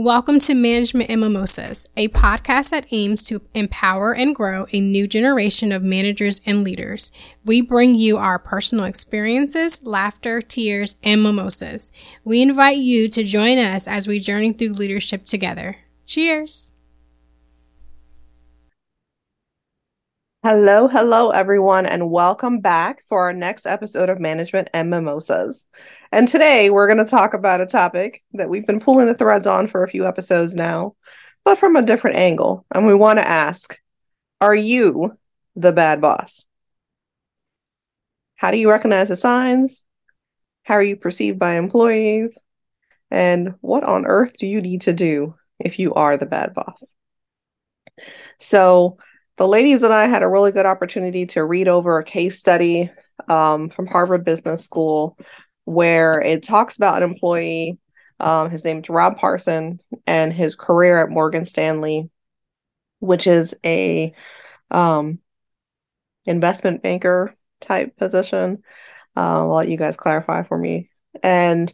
Welcome to Management and Mimosas, a podcast that aims to empower and grow a new generation of managers and leaders. We bring you our personal experiences, laughter, tears, and mimosas. We invite you to join us as we journey through leadership together. Cheers! Hello, hello, everyone, and welcome back for our next episode of Management and Mimosas. And today we're going to talk about a topic that we've been pulling the threads on for a few episodes now, but from a different angle. And we want to ask Are you the bad boss? How do you recognize the signs? How are you perceived by employees? And what on earth do you need to do if you are the bad boss? So, the ladies and I had a really good opportunity to read over a case study um, from Harvard Business School where it talks about an employee. Um, his name's Rob Parson and his career at Morgan Stanley, which is a um, investment banker type position. Uh, I'll let you guys clarify for me. And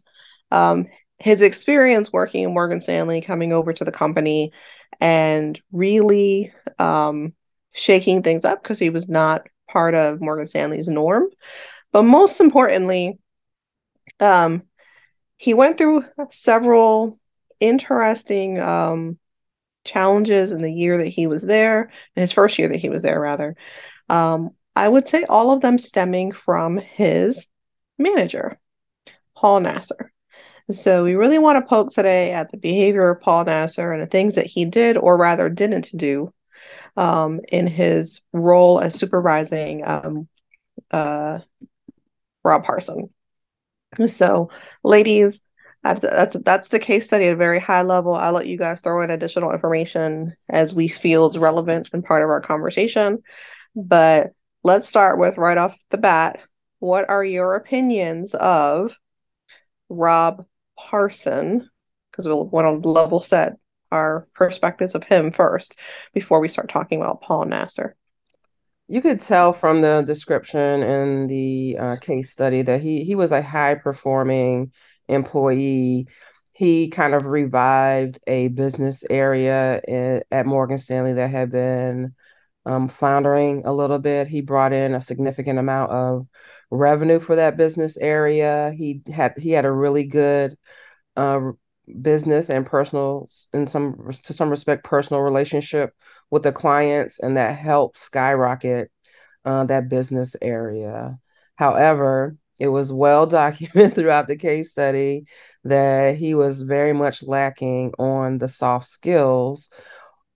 um, his experience working in Morgan Stanley, coming over to the company, and really um, shaking things up because he was not part of Morgan Stanley's norm. But most importantly, um, he went through several interesting um, challenges in the year that he was there, in his first year that he was there, rather. Um, I would say all of them stemming from his manager, Paul Nasr. So we really want to poke today at the behavior of Paul Nasr and the things that he did, or rather didn't do, um, in his role as supervising um, uh, Rob Parson. So, ladies, that's that's the case study at a very high level. I'll let you guys throw in additional information as we feel is relevant and part of our conversation. But let's start with right off the bat. What are your opinions of Rob Parson? Because we'll want to level set our perspectives of him first before we start talking about Paul Nasr you could tell from the description in the uh, case study that he he was a high performing employee. He kind of revived a business area in, at Morgan Stanley that had been um, floundering a little bit. He brought in a significant amount of revenue for that business area. He had he had a really good uh, business and personal in some to some respect personal relationship with the clients and that helped skyrocket uh, that business area. However it was well documented throughout the case study that he was very much lacking on the soft skills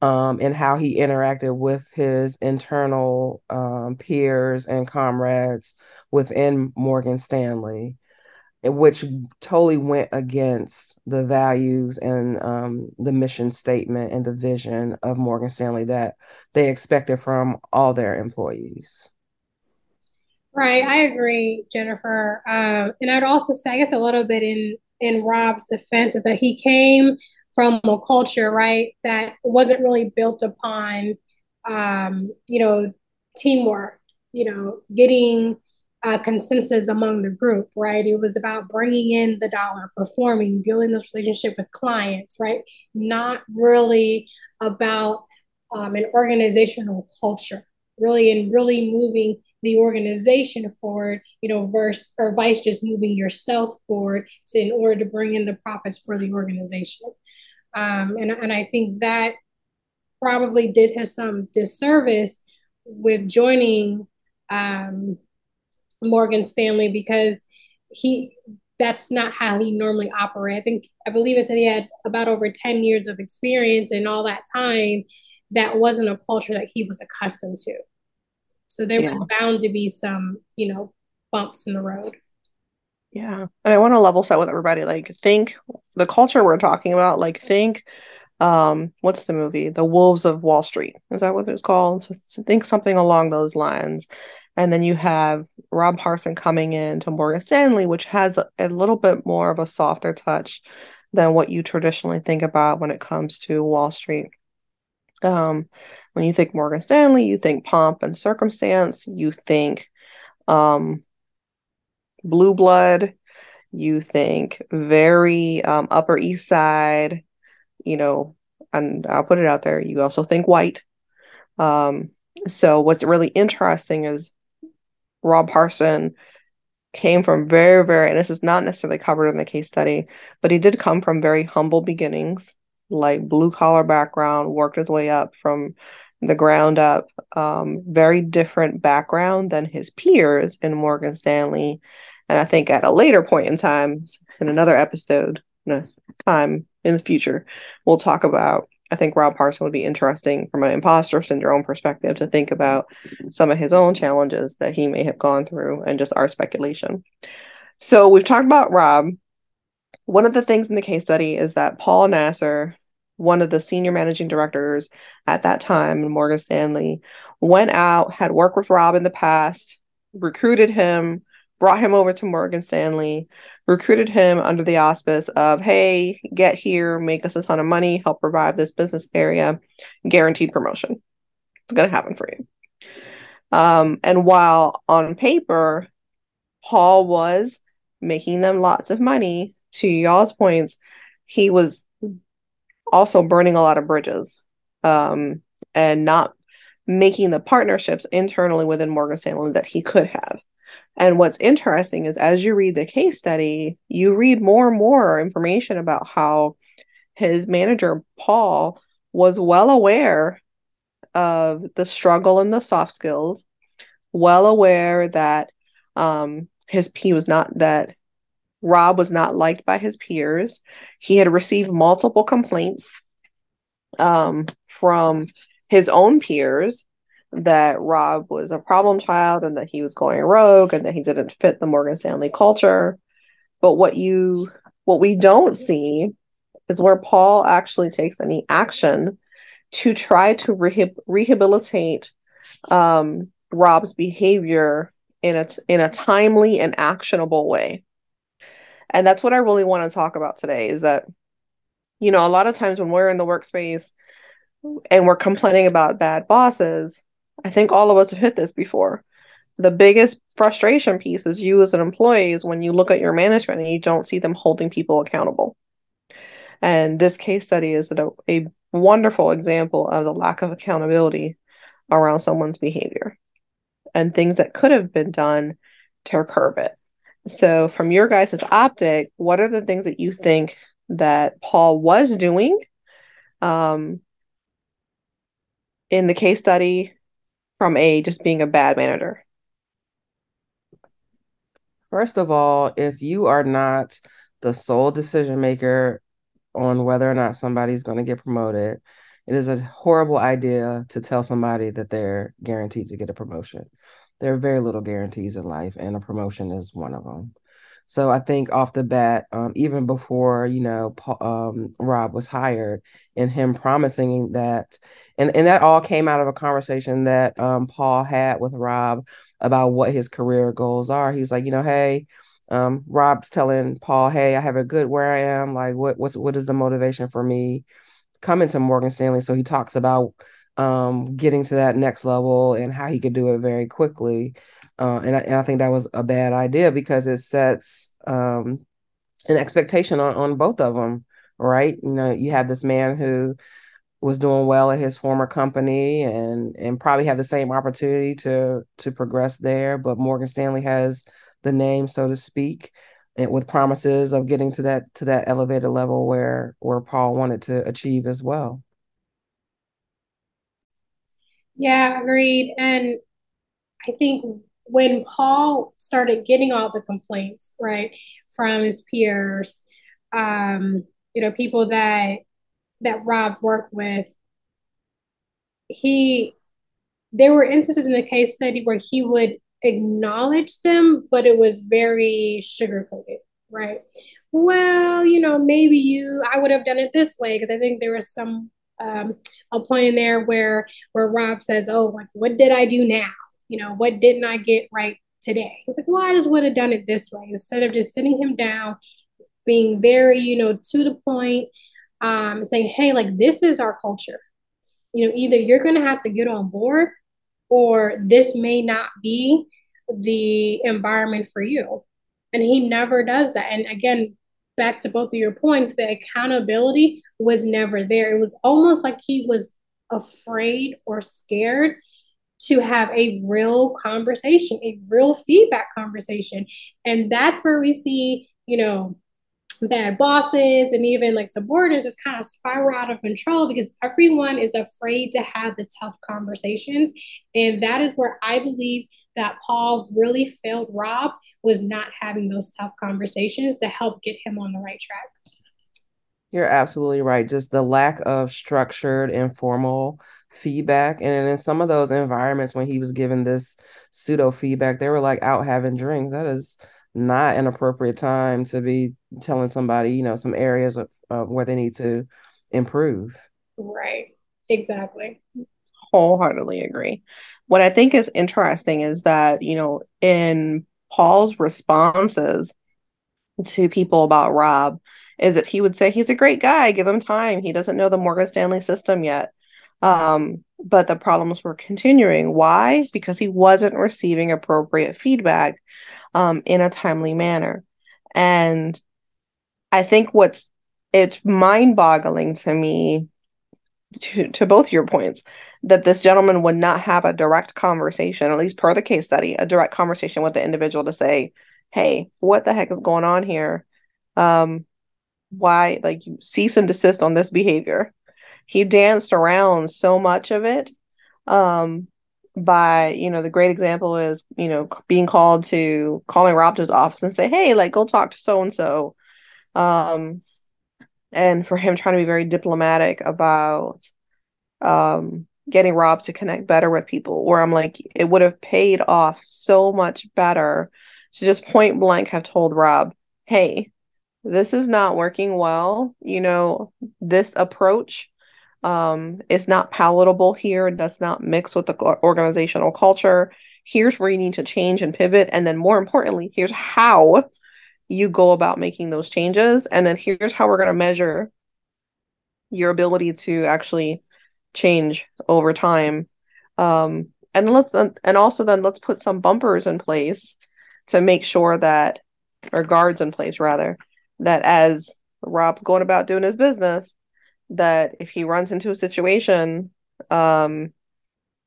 um, and how he interacted with his internal um, peers and comrades within Morgan Stanley which totally went against the values and um, the mission statement and the vision of Morgan Stanley that they expected from all their employees. Right, I agree, Jennifer. Um, and I'd also say, I guess, a little bit in in Rob's defense is that he came from a culture, right, that wasn't really built upon, um, you know, teamwork. You know, getting uh, consensus among the group, right? It was about bringing in the dollar, performing, building this relationship with clients, right? Not really about um, an organizational culture, really, and really moving the organization forward, you know, versus or vice just moving yourself forward to in order to bring in the profits for the organization. Um, and, and I think that probably did him some disservice with joining um, Morgan Stanley because he that's not how he normally operates. I think I believe it said he had about over 10 years of experience and all that time that wasn't a culture that he was accustomed to. So there yeah. was bound to be some, you know, bumps in the road. Yeah. And I want to level set with everybody. Like think the culture we're talking about, like think um what's the movie? The Wolves of Wall Street. Is that what it's called? So think something along those lines. And then you have Rob Parson coming in to Morgan Stanley, which has a, little bit more of a softer touch than what you traditionally think about when it comes to Wall Street. Um, when you think Morgan Stanley, you think pomp and circumstance, you think um, blue blood, you think very um, Upper East Side, you know, and I'll put it out there, you also think white. Um, so what's really interesting is Rob Parson came from very, very, and this is not necessarily covered in the case study, but he did come from very humble beginnings, like blue collar background, worked his way up from the ground up, um, very different background than his peers in Morgan Stanley. And I think at a later point in time, in another episode, time in the future, we'll talk about I think Rob Parson would be interesting from an imposter syndrome perspective to think about some of his own challenges that he may have gone through and just our speculation. So we've talked about Rob. One of the things in the case study is that Paul Nasr, one of the senior managing directors at that time in Morgan Stanley, went out, had worked with Rob in the past, recruited him, brought him over to Morgan Stanley, recruited him under the auspice of, hey, get here, make us a ton of money, help revive this business area, guaranteed promotion. It's going to happen for you. Um, and while on paper, Paul was making them lots of money, to y'all's points, he was also burning a lot of bridges um, and not making the partnerships internally within Morgan Stanley that he could have. And what's interesting is as you read the case study, you read more and more information about how his manager, Paul, was well aware of the struggle and the soft skills, well aware that um, his he was not that Rob was not liked by his peers. He had received multiple complaints um, from his own peers that Rob was a problem child and that he was going rogue and that he didn't fit the Morgan Stanley culture. But what you what we don't see is where Paul actually takes any action to try to rehab- rehabilitate um, Rob's behavior in a in a timely and actionable way. And that's what I really want to talk about today is that you know a lot of times when we're in the workspace and we're complaining about bad bosses I think all of us have hit this before. The biggest frustration piece is you as an employee is when you look at your management and you don't see them holding people accountable. And this case study is a, a wonderful example of the lack of accountability around someone's behavior and things that could have been done to curb it. So, from your guys' optic, what are the things that you think that Paul was doing um, in the case study from a just being a bad manager? First of all, if you are not the sole decision maker on whether or not somebody's going to get promoted, it is a horrible idea to tell somebody that they're guaranteed to get a promotion. There are very little guarantees in life, and a promotion is one of them. So I think off the bat, um, even before you know um, Rob was hired, and him promising that, and and that all came out of a conversation that um, Paul had with Rob about what his career goals are. He was like, you know, hey, um, Rob's telling Paul, hey, I have a good where I am. Like, what what's what is the motivation for me coming to Morgan Stanley? So he talks about um, getting to that next level and how he could do it very quickly. Uh, and, I, and I think that was a bad idea because it sets um, an expectation on, on both of them, right? You know, you have this man who was doing well at his former company and and probably have the same opportunity to to progress there but Morgan Stanley has the name so to speak and with promises of getting to that to that elevated level where where Paul wanted to achieve as well yeah agreed and I think when Paul started getting all the complaints, right, from his peers, um, you know, people that that Rob worked with, he there were instances in the case study where he would acknowledge them, but it was very sugar coated, right? Well, you know, maybe you I would have done it this way because I think there was some um, a point in there where where Rob says, "Oh, like what did I do now?" You know, what didn't I get right today? He's like, well, I just would have done it this way instead of just sitting him down, being very, you know, to the point, um, saying, hey, like this is our culture. You know, either you're gonna have to get on board or this may not be the environment for you. And he never does that. And again, back to both of your points, the accountability was never there. It was almost like he was afraid or scared to have a real conversation, a real feedback conversation. And that's where we see, you know, bad bosses and even like subordinates just kind of spiral out of control because everyone is afraid to have the tough conversations. And that is where I believe that Paul really failed Rob was not having those tough conversations to help get him on the right track. You're absolutely right. Just the lack of structured, informal feedback. And in some of those environments, when he was given this pseudo feedback, they were like out having drinks. That is not an appropriate time to be telling somebody, you know, some areas of, uh, where they need to improve. Right. Exactly. Wholeheartedly agree. What I think is interesting is that, you know, in Paul's responses to people about Rob, is that he would say he's a great guy, give him time. He doesn't know the Morgan Stanley system yet. Um, but the problems were continuing. Why? Because he wasn't receiving appropriate feedback um, in a timely manner. And I think what's it's mind-boggling to me to, to both your points that this gentleman would not have a direct conversation, at least per the case study, a direct conversation with the individual to say, hey, what the heck is going on here? Um, why, like, you cease and desist on this behavior he danced around so much of it um, by you know the great example is you know being called to calling Rob to his office and say hey like go talk to so and so um and for him trying to be very diplomatic about um getting Rob to connect better with people where I'm like it would have paid off so much better to just point blank have told Rob hey this is not working well. You know this approach um, is not palatable here, does not mix with the organizational culture. Here's where you need to change and pivot. And then, more importantly, here's how you go about making those changes. And then, here's how we're going to measure your ability to actually change over time. Um, and let's and also then let's put some bumpers in place to make sure that or guards in place rather that as Rob's going about doing his business that if he runs into a situation um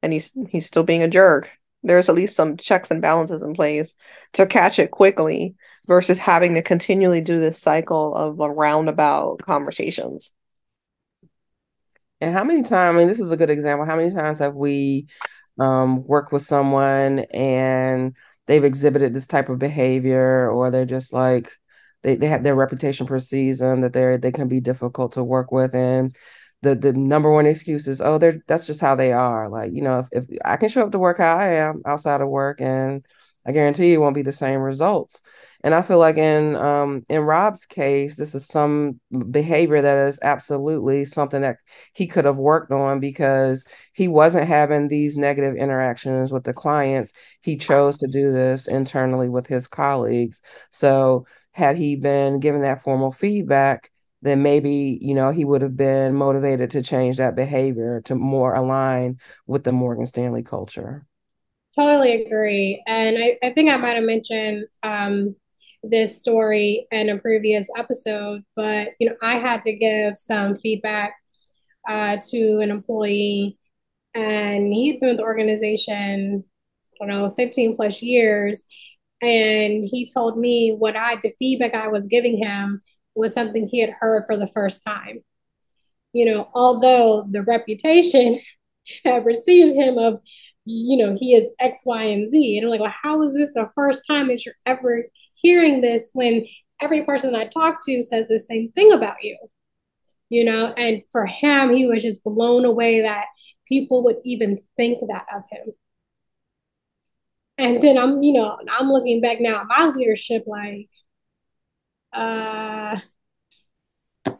and he's he's still being a jerk there's at least some checks and balances in place to catch it quickly versus having to continually do this cycle of a roundabout conversations. And how many times i mean this is a good example. How many times have we um, worked with someone and they've exhibited this type of behavior or they're just like they, they have their reputation precedes them that they're they can be difficult to work with and the the number one excuse is oh they're that's just how they are. Like you know if, if i can show up to work how i am outside of work and i guarantee you won't be the same results. And i feel like in um in rob's case this is some behavior that is absolutely something that he could have worked on because he wasn't having these negative interactions with the clients. He chose to do this internally with his colleagues. So had he been given that formal feedback, then maybe, you know, he would have been motivated to change that behavior to more align with the Morgan Stanley culture. Totally agree. And I, I think I might have mentioned um, this story in a previous episode, but, you know, I had to give some feedback uh, to an employee and he'd been with the organization, I don't know, 15 plus years and he told me what I the feedback I was giving him was something he had heard for the first time. You know, although the reputation had received him of, you know, he is X, Y, and Z. And I'm like, well, how is this the first time that you're ever hearing this when every person I talk to says the same thing about you? You know, and for him, he was just blown away that people would even think that of him. And then I'm, you know, I'm looking back now at my leadership like, uh,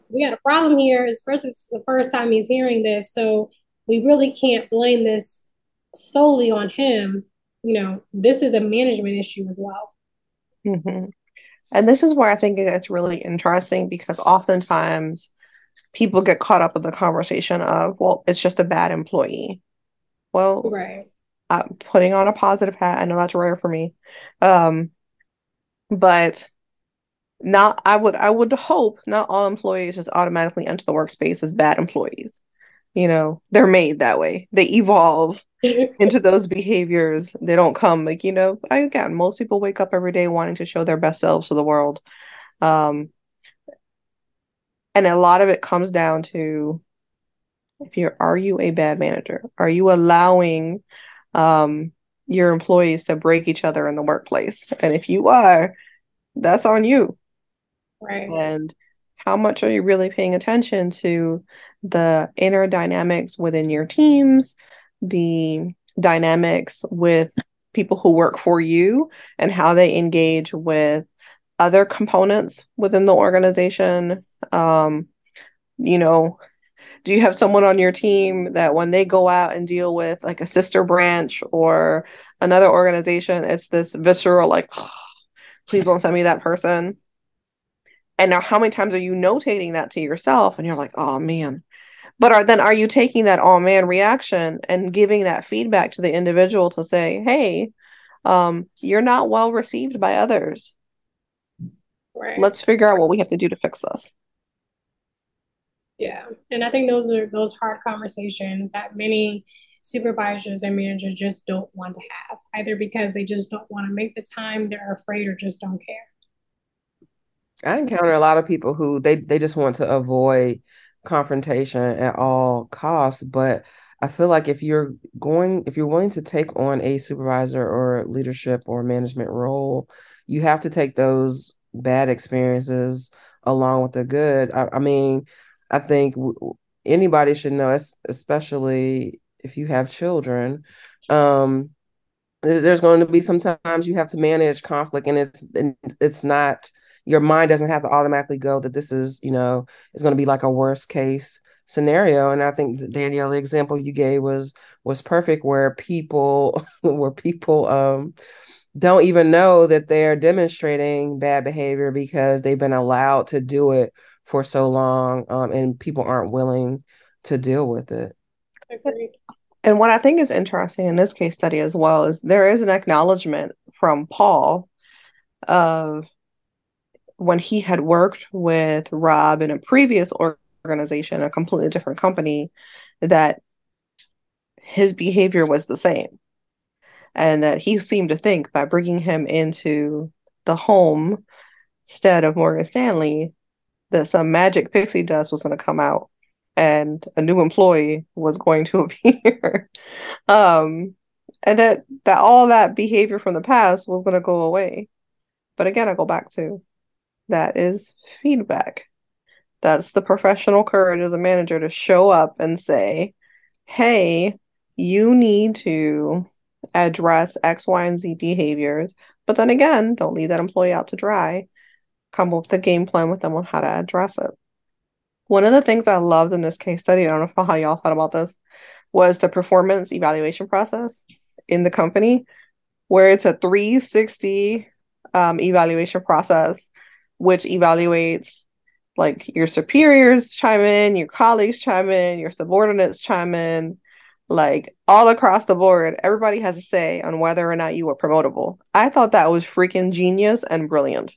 we got a problem here, especially it's the first time he's hearing this. So we really can't blame this solely on him. You know, this is a management issue as well. Mm-hmm. And this is where I think it's really interesting because oftentimes people get caught up in the conversation of, well, it's just a bad employee. Well, right uh, putting on a positive hat. I know that's rare for me. Um, but not I would I would hope not all employees just automatically enter the workspace as bad employees. You know, they're made that way. They evolve into those behaviors. They don't come like, you know, I, again, most people wake up every day wanting to show their best selves to the world. Um and a lot of it comes down to if you're are you a bad manager? Are you allowing um your employees to break each other in the workplace? And if you are, that's on you. Right. And how much are you really paying attention to the inner dynamics within your teams, the dynamics with people who work for you, and how they engage with other components within the organization? Um, you know, do you have someone on your team that when they go out and deal with like a sister branch or another organization, it's this visceral, like, oh, please don't send me that person? And now, how many times are you notating that to yourself? And you're like, oh man. But are then are you taking that oh man reaction and giving that feedback to the individual to say, hey, um, you're not well received by others. Right. Let's figure out what we have to do to fix this. Yeah. And I think those are those hard conversations that many supervisors and managers just don't want to have, either because they just don't want to make the time, they're afraid, or just don't care. I encounter a lot of people who they they just want to avoid confrontation at all costs, but I feel like if you're going if you're willing to take on a supervisor or leadership or management role, you have to take those bad experiences along with the good. I, I mean, I think w- anybody should know, especially if you have children. Um, there's going to be sometimes you have to manage conflict, and it's and it's not your mind doesn't have to automatically go that this is, you know, is going to be like a worst case scenario. And I think Danielle, the example you gave was was perfect where people where people um don't even know that they're demonstrating bad behavior because they've been allowed to do it for so long um, and people aren't willing to deal with it. And what I think is interesting in this case study as well is there is an acknowledgement from Paul of when he had worked with Rob in a previous organization, a completely different company, that his behavior was the same. And that he seemed to think by bringing him into the home instead of Morgan Stanley, that some magic pixie dust was going to come out and a new employee was going to appear. um, and that, that all that behavior from the past was going to go away. But again, I go back to that is feedback. That's the professional courage as a manager to show up and say, hey, you need to address X, Y, and Z behaviors. But then again, don't leave that employee out to dry. Come up with a game plan with them on how to address it. One of the things I loved in this case study, I don't know how y'all thought about this, was the performance evaluation process in the company, where it's a 360 um, evaluation process which evaluates like your superiors chime in, your colleagues chime in, your subordinates chime in, like all across the board, everybody has a say on whether or not you were promotable. I thought that was freaking genius and brilliant.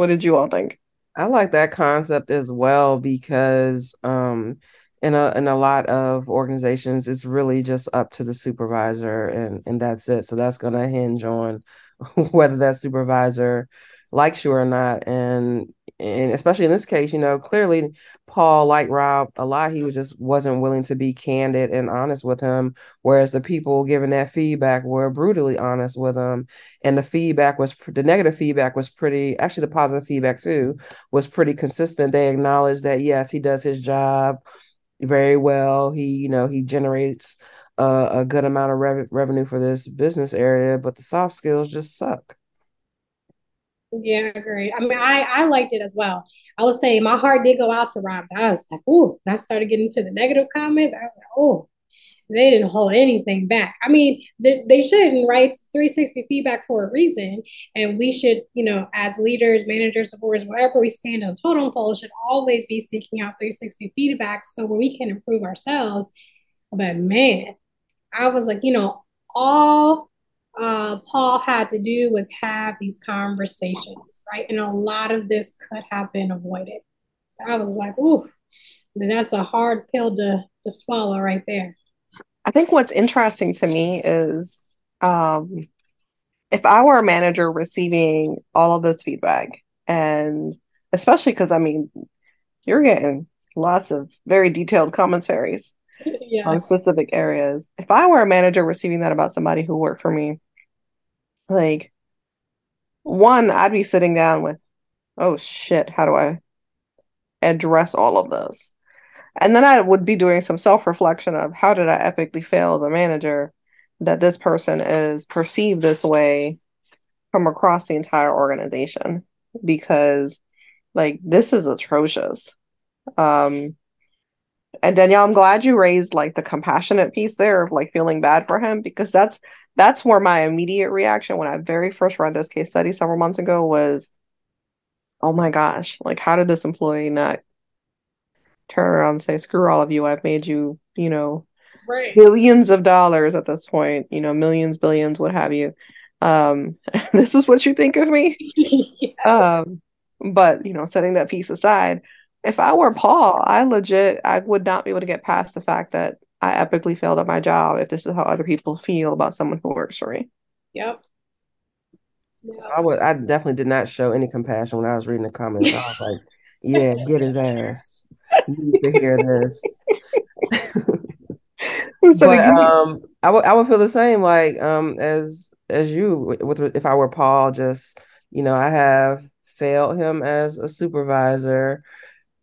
What did you all think? I like that concept as well because um in a in a lot of organizations it's really just up to the supervisor and and that's it. So that's going to hinge on whether that supervisor likes you or not. And and especially in this case, you know, clearly Paul liked Rob a lot. He was just wasn't willing to be candid and honest with him. Whereas the people giving that feedback were brutally honest with him. And the feedback was the negative feedback was pretty actually the positive feedback too was pretty consistent. They acknowledged that yes, he does his job very well. He, you know, he generates a good amount of rev- revenue for this business area, but the soft skills just suck. Yeah, great. I mean, I I liked it as well. I would say my heart did go out to Rob. I was like, oh, I started getting into the negative comments. I was like, oh, they didn't hold anything back. I mean, they, they shouldn't, right? 360 feedback for a reason. And we should, you know, as leaders, managers, supporters, whatever we stand on totem pole, should always be seeking out 360 feedback so we can improve ourselves. But man, I was like, you know, all uh, Paul had to do was have these conversations, right? And a lot of this could have been avoided. I was like, ooh, that's a hard pill to, to swallow right there. I think what's interesting to me is um, if I were a manager receiving all of this feedback, and especially because I mean, you're getting lots of very detailed commentaries yes. on specific areas. If I were a manager receiving that about somebody who worked for me, like, one, I'd be sitting down with, oh shit, how do I address all of this? And then I would be doing some self reflection of how did I epically fail as a manager that this person is perceived this way from across the entire organization because like this is atrocious um and Danielle, I'm glad you raised like the compassionate piece there of like feeling bad for him because that's that's where my immediate reaction when I very first read this case study several months ago was, oh my gosh, like how did this employee not turn around and say, screw all of you, I've made you, you know, right. billions of dollars at this point, you know, millions, billions, what have you. Um, this is what you think of me. yes. Um, but you know, setting that piece aside, if I were Paul, I legit I would not be able to get past the fact that I epically failed at my job if this is how other people feel about someone who works for me. Yep. So I would I definitely did not show any compassion when I was reading the comments. I was like, yeah, get his ass. You need to hear this. so but, um, I would I would feel the same like um as as you with if I were Paul, just you know, I have failed him as a supervisor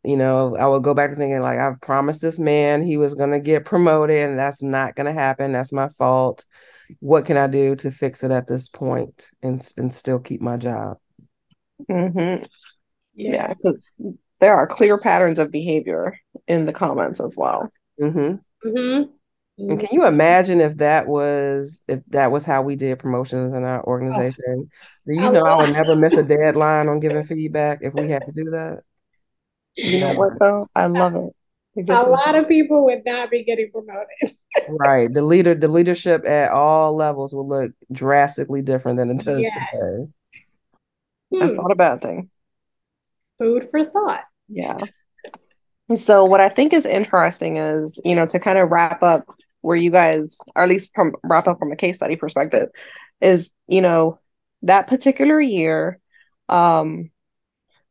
you know, I would go back to thinking like I've promised this man he was gonna get promoted, and that's not gonna happen. That's my fault. What can I do to fix it at this point and and still keep my job? Mm-hmm. Yeah, because yeah, there are clear patterns of behavior in the comments as well. Mm-hmm. Mm-hmm. And can you imagine if that was if that was how we did promotions in our organization? Oh. Do you know I would never miss a deadline on giving feedback if we had to do that? You know what though? I love it. A lot of people would not be getting promoted. right. The leader, the leadership at all levels will look drastically different than it does yes. today. Hmm. That's not a bad thing. Food for thought. Yeah. So what I think is interesting is, you know, to kind of wrap up where you guys, or at least from wrap up from a case study perspective, is, you know, that particular year, um,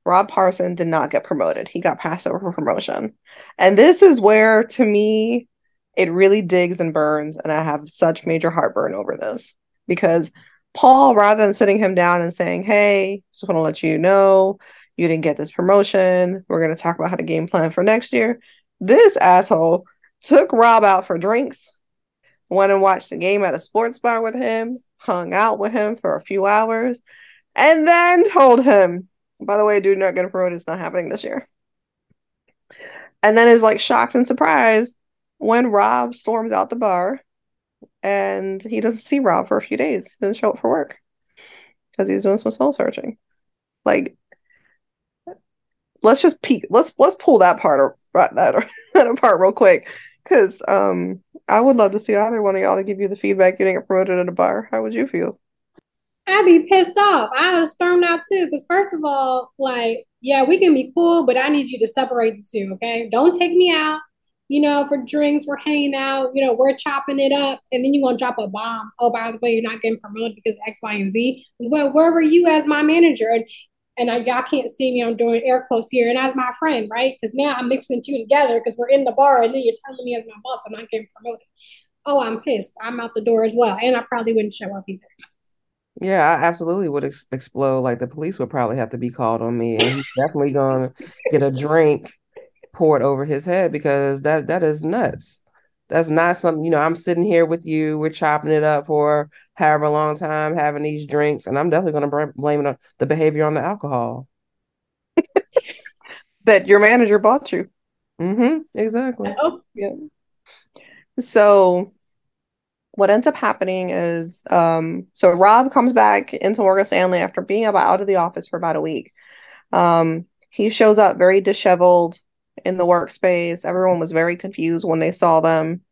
Rob Parson did not get promoted. He got passed over for promotion. And this is where, to me, it really digs and burns. And I have such major heartburn over this because Paul, rather than sitting him down and saying, Hey, just want to let you know you didn't get this promotion. We're going to talk about how to game plan for next year. This asshole took Rob out for drinks, went and watched a game at a sports bar with him, hung out with him for a few hours, and then told him, by the way, dude, not getting promoted. It's not happening this year. And then is like shocked and surprised when Rob storms out the bar and he doesn't see Rob for a few days. Doesn't show up for work because he's doing some soul searching. Like, let's just peek. Let's let's pull that part right that that apart real quick because um I would love to see either one of y'all to give you the feedback you didn't get promoted at a bar. How would you feel? I'd be pissed off. I would have stormed out too. Because first of all, like, yeah, we can be cool, but I need you to separate the two. Okay, don't take me out. You know, for drinks, we're hanging out. You know, we're chopping it up, and then you're gonna drop a bomb. Oh, by the way, you're not getting promoted because X, Y, and Z. Well, where were you as my manager? And and I, y'all can't see me. I'm doing air quotes here, and as my friend, right? Because now I'm mixing two together because we're in the bar, and then you're telling me as my boss I'm not getting promoted. Oh, I'm pissed. I'm out the door as well, and I probably wouldn't show up either. Yeah, I absolutely would ex- explode. Like the police would probably have to be called on me, and he's definitely going to get a drink poured over his head because that that is nuts. That's not something you know. I'm sitting here with you. We're chopping it up for however long time, having these drinks, and I'm definitely going to blame the, the behavior on the alcohol that your manager bought you. Mm-hmm. Exactly. Oh, yeah. So what ends up happening is um, so Rob comes back into Morgan Stanley after being about out of the office for about a week. Um, he shows up very disheveled in the workspace. Everyone was very confused when they saw them,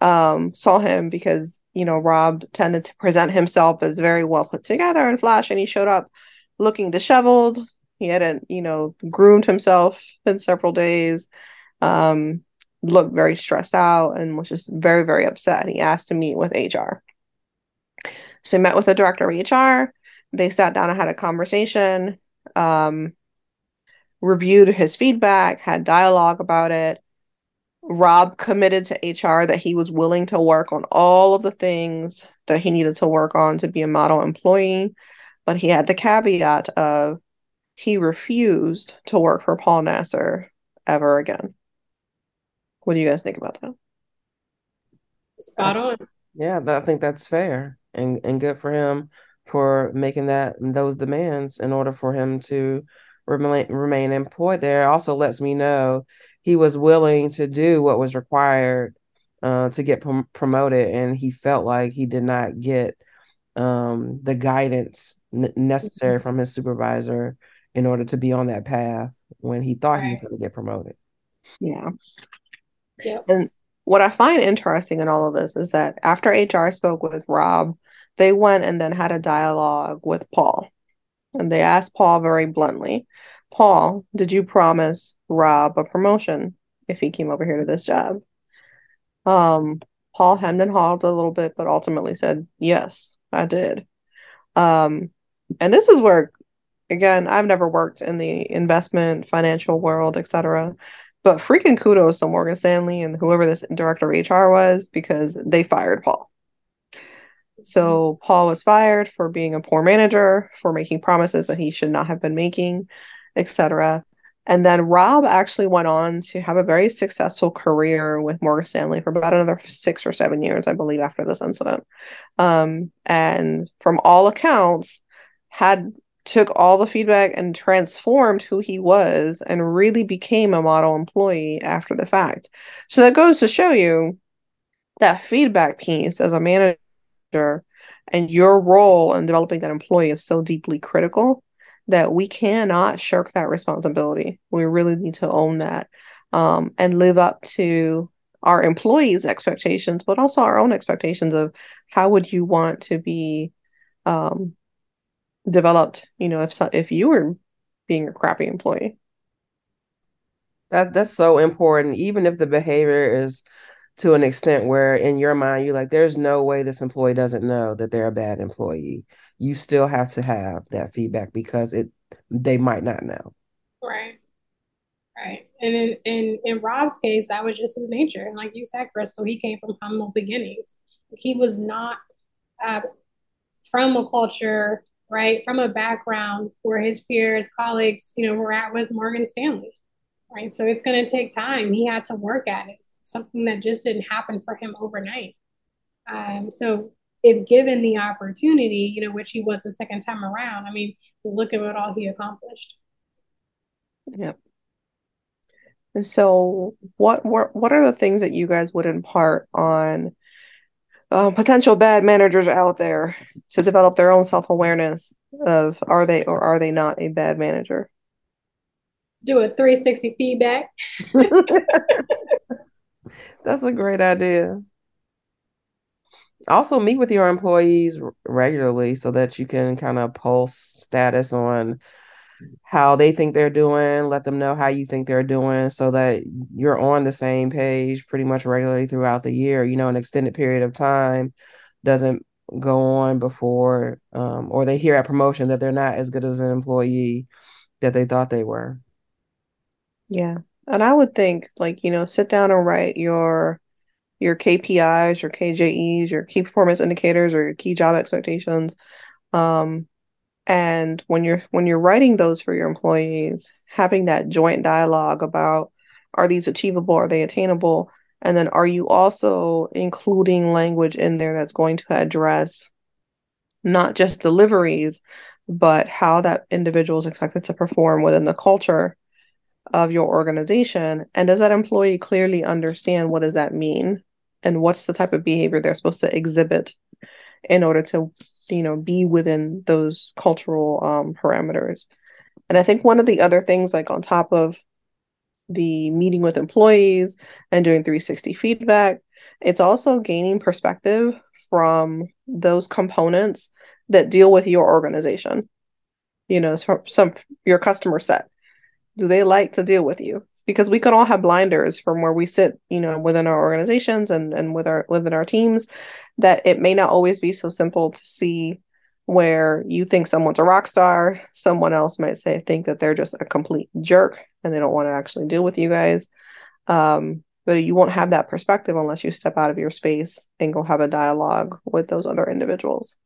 um, saw him because you know, Rob tended to present himself as very well put together and flash, and he showed up looking disheveled. He hadn't, you know, groomed himself in several days, um, looked very stressed out, and was just very, very upset. And He asked to meet with HR. So he met with the director of HR. They sat down and had a conversation, um, reviewed his feedback, had dialogue about it. Rob committed to HR that he was willing to work on all of the things that he needed to work on to be a model employee, but he had the caveat of he refused to work for Paul Nasr ever again. What do you guys think about that? Spot on. Yeah, I think that's fair and and good for him for making that those demands in order for him to remain remain employed there. Also lets me know he was willing to do what was required uh, to get prom- promoted, and he felt like he did not get um, the guidance n- necessary mm-hmm. from his supervisor in order to be on that path when he thought right. he was going to get promoted. Yeah. And what I find interesting in all of this is that after HR spoke with Rob, they went and then had a dialogue with Paul. And they asked Paul very bluntly, Paul, did you promise Rob a promotion if he came over here to this job? Um, Paul hemmed and hawed a little bit, but ultimately said, Yes, I did. Um, and this is where, again, I've never worked in the investment, financial world, etc. But freaking kudos to Morgan Stanley and whoever this director of HR was because they fired Paul. So Paul was fired for being a poor manager, for making promises that he should not have been making, etc. And then Rob actually went on to have a very successful career with Morgan Stanley for about another six or seven years, I believe, after this incident. Um, and from all accounts, had took all the feedback and transformed who he was and really became a model employee after the fact. So that goes to show you that feedback piece as a manager and your role in developing that employee is so deeply critical that we cannot shirk that responsibility. We really need to own that um, and live up to our employees' expectations, but also our own expectations of how would you want to be um, developed. You know, if if you were being a crappy employee. That that's so important. Even if the behavior is to an extent where in your mind you're like there's no way this employee doesn't know that they're a bad employee you still have to have that feedback because it they might not know right right and in in, in rob's case that was just his nature and like you said crystal he came from humble beginnings he was not uh, from a culture right from a background where his peers colleagues you know were at with morgan stanley right so it's going to take time he had to work at it something that just didn't happen for him overnight. Um, so if given the opportunity, you know, which he was the second time around, I mean, look at what all he accomplished. Yep. And so, what what what are the things that you guys would impart on uh, potential bad managers out there to develop their own self awareness of are they or are they not a bad manager? Do a 360 feedback. That's a great idea. Also, meet with your employees regularly so that you can kind of pulse status on how they think they're doing, let them know how you think they're doing so that you're on the same page pretty much regularly throughout the year. You know, an extended period of time doesn't go on before um, or they hear at promotion that they're not as good as an employee that they thought they were. Yeah. And I would think like, you know, sit down and write your your KPIs, your KJEs, your key performance indicators or your key job expectations. Um, and when you're when you're writing those for your employees, having that joint dialogue about are these achievable, are they attainable? And then are you also including language in there that's going to address not just deliveries, but how that individual is expected to perform within the culture of your organization? And does that employee clearly understand what does that mean? And what's the type of behavior they're supposed to exhibit in order to you know be within those cultural um, parameters and i think one of the other things like on top of the meeting with employees and doing 360 feedback it's also gaining perspective from those components that deal with your organization. You know, from some your customer set. Do they like to deal with you? Because we can all have blinders from where we sit, you know, within our organizations and and with our within our teams, that it may not always be so simple to see where you think someone's a rock star, someone else might say think that they're just a complete jerk and they don't want to actually deal with you guys. Um, but you won't have that perspective unless you step out of your space and go have a dialogue with those other individuals.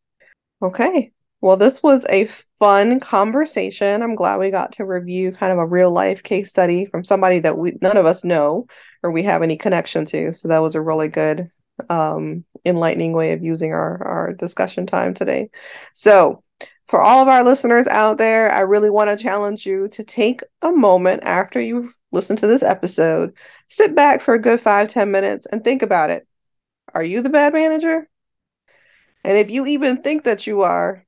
Okay. Well, this was a fun conversation. I'm glad we got to review kind of a real life case study from somebody that we none of us know or we have any connection to. So that was a really good um, enlightening way of using our, our discussion time today. So, for all of our listeners out there, I really want to challenge you to take a moment after you've listened to this episode, sit back for a good five ten minutes and think about it. Are you the bad manager? And if you even think that you are,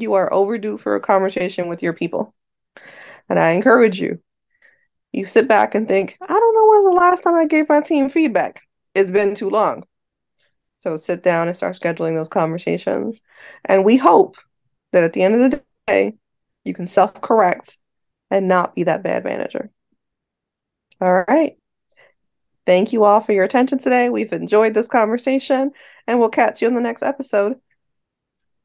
you are overdue for a conversation with your people. And I encourage you, you sit back and think, I don't know when's the last time I gave my team feedback. It's been too long. So sit down and start scheduling those conversations. And we hope that at the end of the day, you can self correct and not be that bad manager. All right. Thank you all for your attention today. We've enjoyed this conversation and we'll catch you in the next episode.